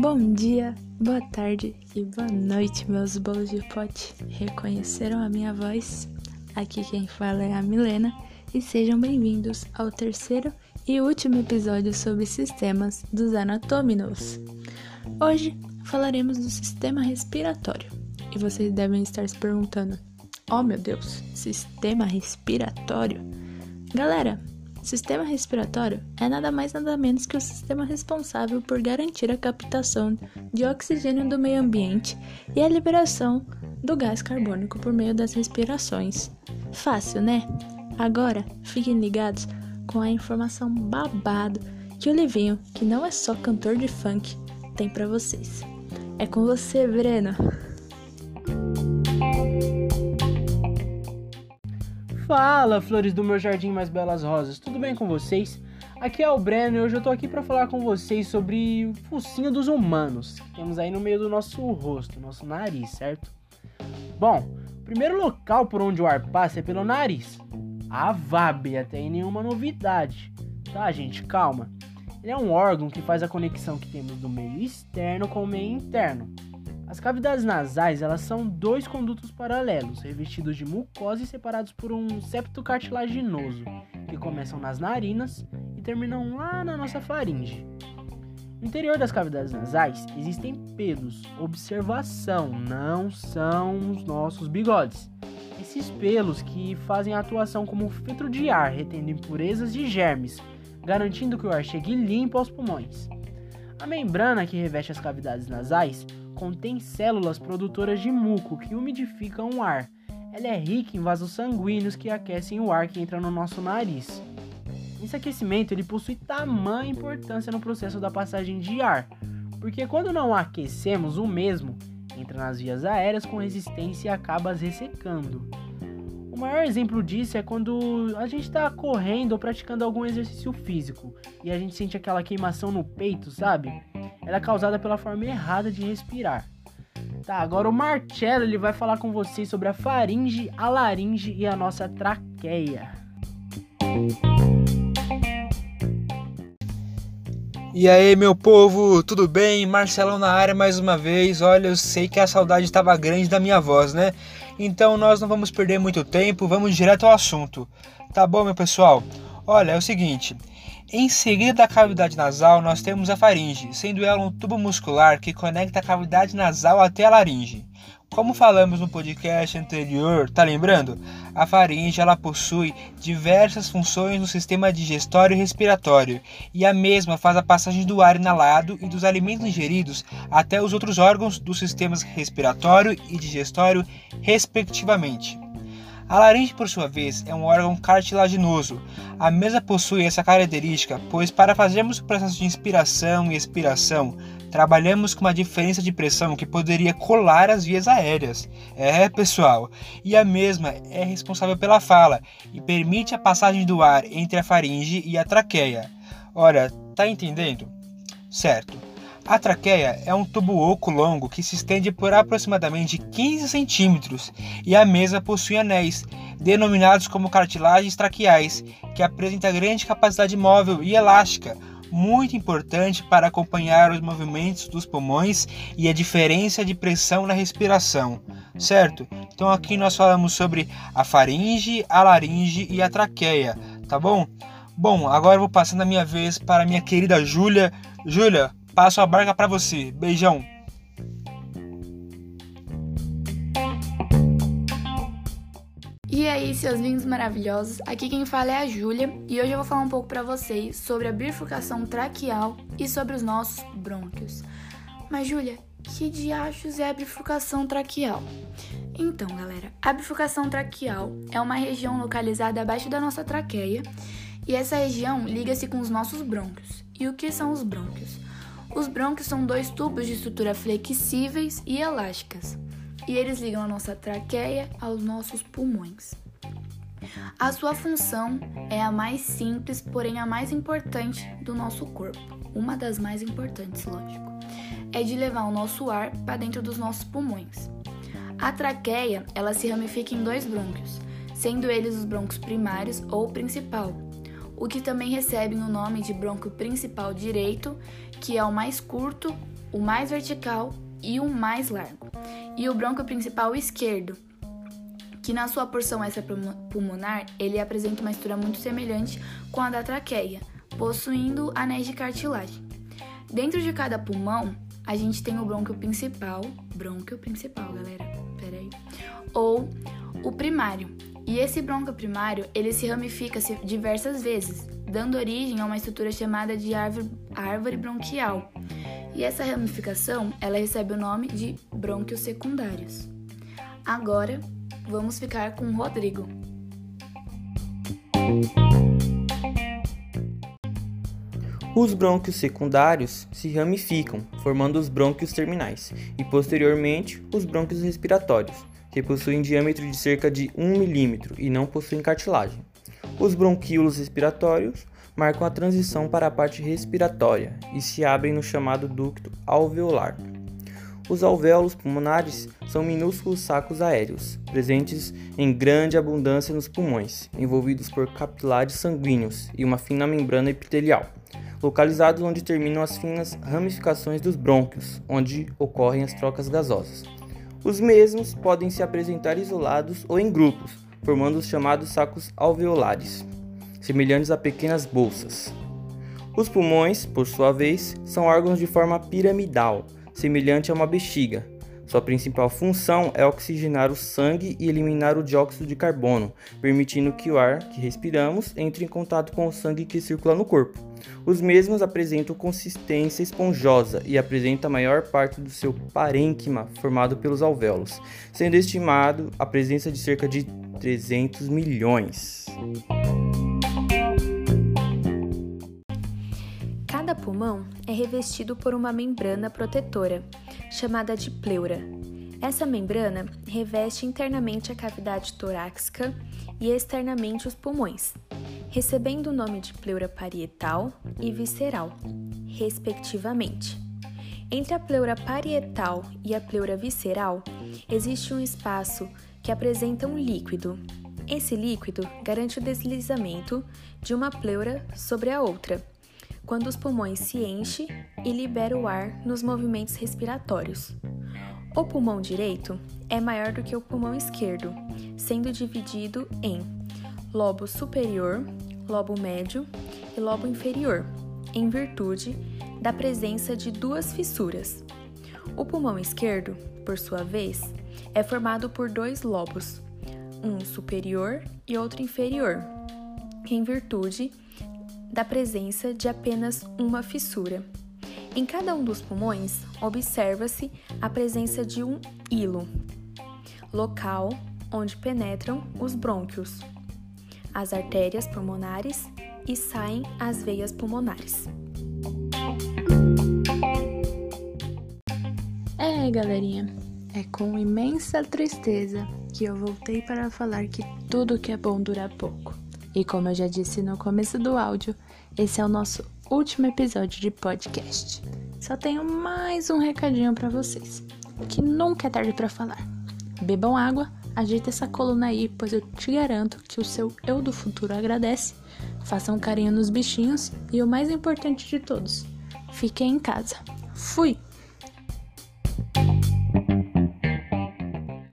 Bom dia, boa tarde e boa noite, meus bolos de pote. Reconheceram a minha voz? Aqui quem fala é a Milena e sejam bem-vindos ao terceiro e último episódio sobre sistemas dos anatôminos. Hoje falaremos do sistema respiratório e vocês devem estar se perguntando: Oh meu Deus, sistema respiratório? Galera, sistema respiratório é nada mais nada menos que o sistema responsável por garantir a captação de oxigênio do meio ambiente e a liberação do gás carbônico por meio das respirações. Fácil, né? Agora, fiquem ligados com a informação babado que o Livinho, que não é só cantor de funk, tem para vocês. É com você, Breno. Fala, flores do meu jardim mais belas rosas. Tudo bem com vocês? Aqui é o Breno e hoje eu tô aqui para falar com vocês sobre o focinho dos humanos que temos aí no meio do nosso rosto, nosso nariz, certo? Bom, o primeiro local por onde o ar passa é pelo nariz. A até aí nenhuma novidade. Tá, gente? Calma. Ele é um órgão que faz a conexão que temos do meio externo com o meio interno. As cavidades nasais, elas são dois condutos paralelos, revestidos de mucosa e separados por um septo cartilaginoso, que começam nas narinas e terminam lá na nossa faringe. No interior das cavidades nasais existem pelos. Observação, não são os nossos bigodes esses pelos que fazem a atuação como filtro de ar, retendo impurezas e germes, garantindo que o ar chegue limpo aos pulmões. A membrana que reveste as cavidades nasais contém células produtoras de muco que umidificam o ar. Ela é rica em vasos sanguíneos que aquecem o ar que entra no nosso nariz. Esse aquecimento ele possui tamanha importância no processo da passagem de ar, porque quando não aquecemos o mesmo, entra nas vias aéreas com resistência e acaba ressecando. O maior exemplo disso é quando a gente está correndo ou praticando algum exercício físico e a gente sente aquela queimação no peito, sabe? Ela é causada pela forma errada de respirar. Tá, agora o Marcelo ele vai falar com vocês sobre a faringe, a laringe e a nossa traqueia. E aí, meu povo, tudo bem? Marcelão na área mais uma vez. Olha, eu sei que a saudade estava grande da minha voz, né? Então nós não vamos perder muito tempo, vamos direto ao assunto. Tá bom, meu pessoal? Olha, é o seguinte. Em seguida da cavidade nasal, nós temos a faringe, sendo ela um tubo muscular que conecta a cavidade nasal até a laringe. Como falamos no podcast anterior, tá lembrando? A faringe ela possui diversas funções no sistema digestório e respiratório, e a mesma faz a passagem do ar inalado e dos alimentos ingeridos até os outros órgãos dos sistemas respiratório e digestório, respectivamente. A laringe, por sua vez, é um órgão cartilaginoso. A mesma possui essa característica, pois para fazermos o processo de inspiração e expiração, trabalhamos com uma diferença de pressão que poderia colar as vias aéreas. É, pessoal, e a mesma é responsável pela fala e permite a passagem do ar entre a faringe e a traqueia. Ora, tá entendendo? Certo. A traqueia é um tubo oco longo que se estende por aproximadamente 15 centímetros e a mesa possui anéis, denominados como cartilagens traqueais, que apresenta grande capacidade móvel e elástica, muito importante para acompanhar os movimentos dos pulmões e a diferença de pressão na respiração, certo? Então aqui nós falamos sobre a faringe, a laringe e a traqueia, tá bom? Bom, agora eu vou passando a minha vez para a minha querida Júlia. Júlia, passo a barca para você. Beijão. E aí, seus lindos maravilhosos, aqui quem fala é a Júlia e hoje eu vou falar um pouco para vocês sobre a bifurcação traqueal e sobre os nossos brônquios. Mas Júlia, que diachos é a bifurcação traqueal? Então, galera, a bifurcação traqueal é uma região localizada abaixo da nossa traqueia e essa região liga-se com os nossos brônquios. E o que são os brônquios? Os brônquios são dois tubos de estrutura flexíveis e elásticas e eles ligam a nossa traqueia aos nossos pulmões. A sua função é a mais simples, porém a mais importante do nosso corpo, uma das mais importantes, lógico. É de levar o nosso ar para dentro dos nossos pulmões. A traqueia, ela se ramifica em dois brônquios, sendo eles os brônquios primários ou principal. O que também recebem o nome de brônquio principal direito, que é o mais curto, o mais vertical e o mais largo, e o brônquio principal esquerdo, que na sua porção extrapulmonar ele apresenta uma estrutura muito semelhante com a da traqueia, possuindo anéis de cartilagem. Dentro de cada pulmão, a gente tem o brônquio principal, brônquio principal, galera, peraí, ou o primário. E esse brônquio primário, ele se ramifica diversas vezes, dando origem a uma estrutura chamada de árvore, árvore bronquial. E essa ramificação, ela recebe o nome de brônquios secundários. Agora, vamos ficar com o Rodrigo. Os brônquios secundários se ramificam, formando os brônquios terminais, e posteriormente os brônquios respiratórios, que possuem diâmetro de cerca de 1 mm e não possuem cartilagem. Os bronquíolos respiratórios marcam a transição para a parte respiratória e se abrem no chamado ducto alveolar. Os alvéolos pulmonares são minúsculos sacos aéreos, presentes em grande abundância nos pulmões, envolvidos por capilares sanguíneos e uma fina membrana epitelial, localizados onde terminam as finas ramificações dos brônquios, onde ocorrem as trocas gasosas. Os mesmos podem se apresentar isolados ou em grupos, formando os chamados sacos alveolares, semelhantes a pequenas bolsas. Os pulmões, por sua vez, são órgãos de forma piramidal, semelhante a uma bexiga. Sua principal função é oxigenar o sangue e eliminar o dióxido de carbono, permitindo que o ar que respiramos entre em contato com o sangue que circula no corpo. Os mesmos apresentam consistência esponjosa e apresentam a maior parte do seu parênquima formado pelos alvéolos, sendo estimado a presença de cerca de 300 milhões. Cada pulmão é revestido por uma membrana protetora, chamada de pleura. Essa membrana reveste internamente a cavidade torácica e externamente os pulmões, recebendo o nome de pleura parietal e visceral, respectivamente. Entre a pleura parietal e a pleura visceral existe um espaço que apresenta um líquido. Esse líquido garante o deslizamento de uma pleura sobre a outra quando os pulmões se enchem e libera o ar nos movimentos respiratórios. O pulmão direito é maior do que o pulmão esquerdo, sendo dividido em lobo superior, lobo médio e lobo inferior, em virtude da presença de duas fissuras. O pulmão esquerdo, por sua vez, é formado por dois lobos, um superior e outro inferior, em virtude da presença de apenas uma fissura. Em cada um dos pulmões, observa-se a presença de um hilo, local onde penetram os brônquios, as artérias pulmonares e saem as veias pulmonares. É, galerinha, é com imensa tristeza que eu voltei para falar que tudo que é bom dura pouco. E como eu já disse no começo do áudio, esse é o nosso último episódio de podcast. Só tenho mais um recadinho para vocês, que nunca é tarde para falar. Bebam água, ajeita essa coluna aí, pois eu te garanto que o seu eu do futuro agradece. Façam um carinho nos bichinhos e o mais importante de todos, fiquem em casa. Fui!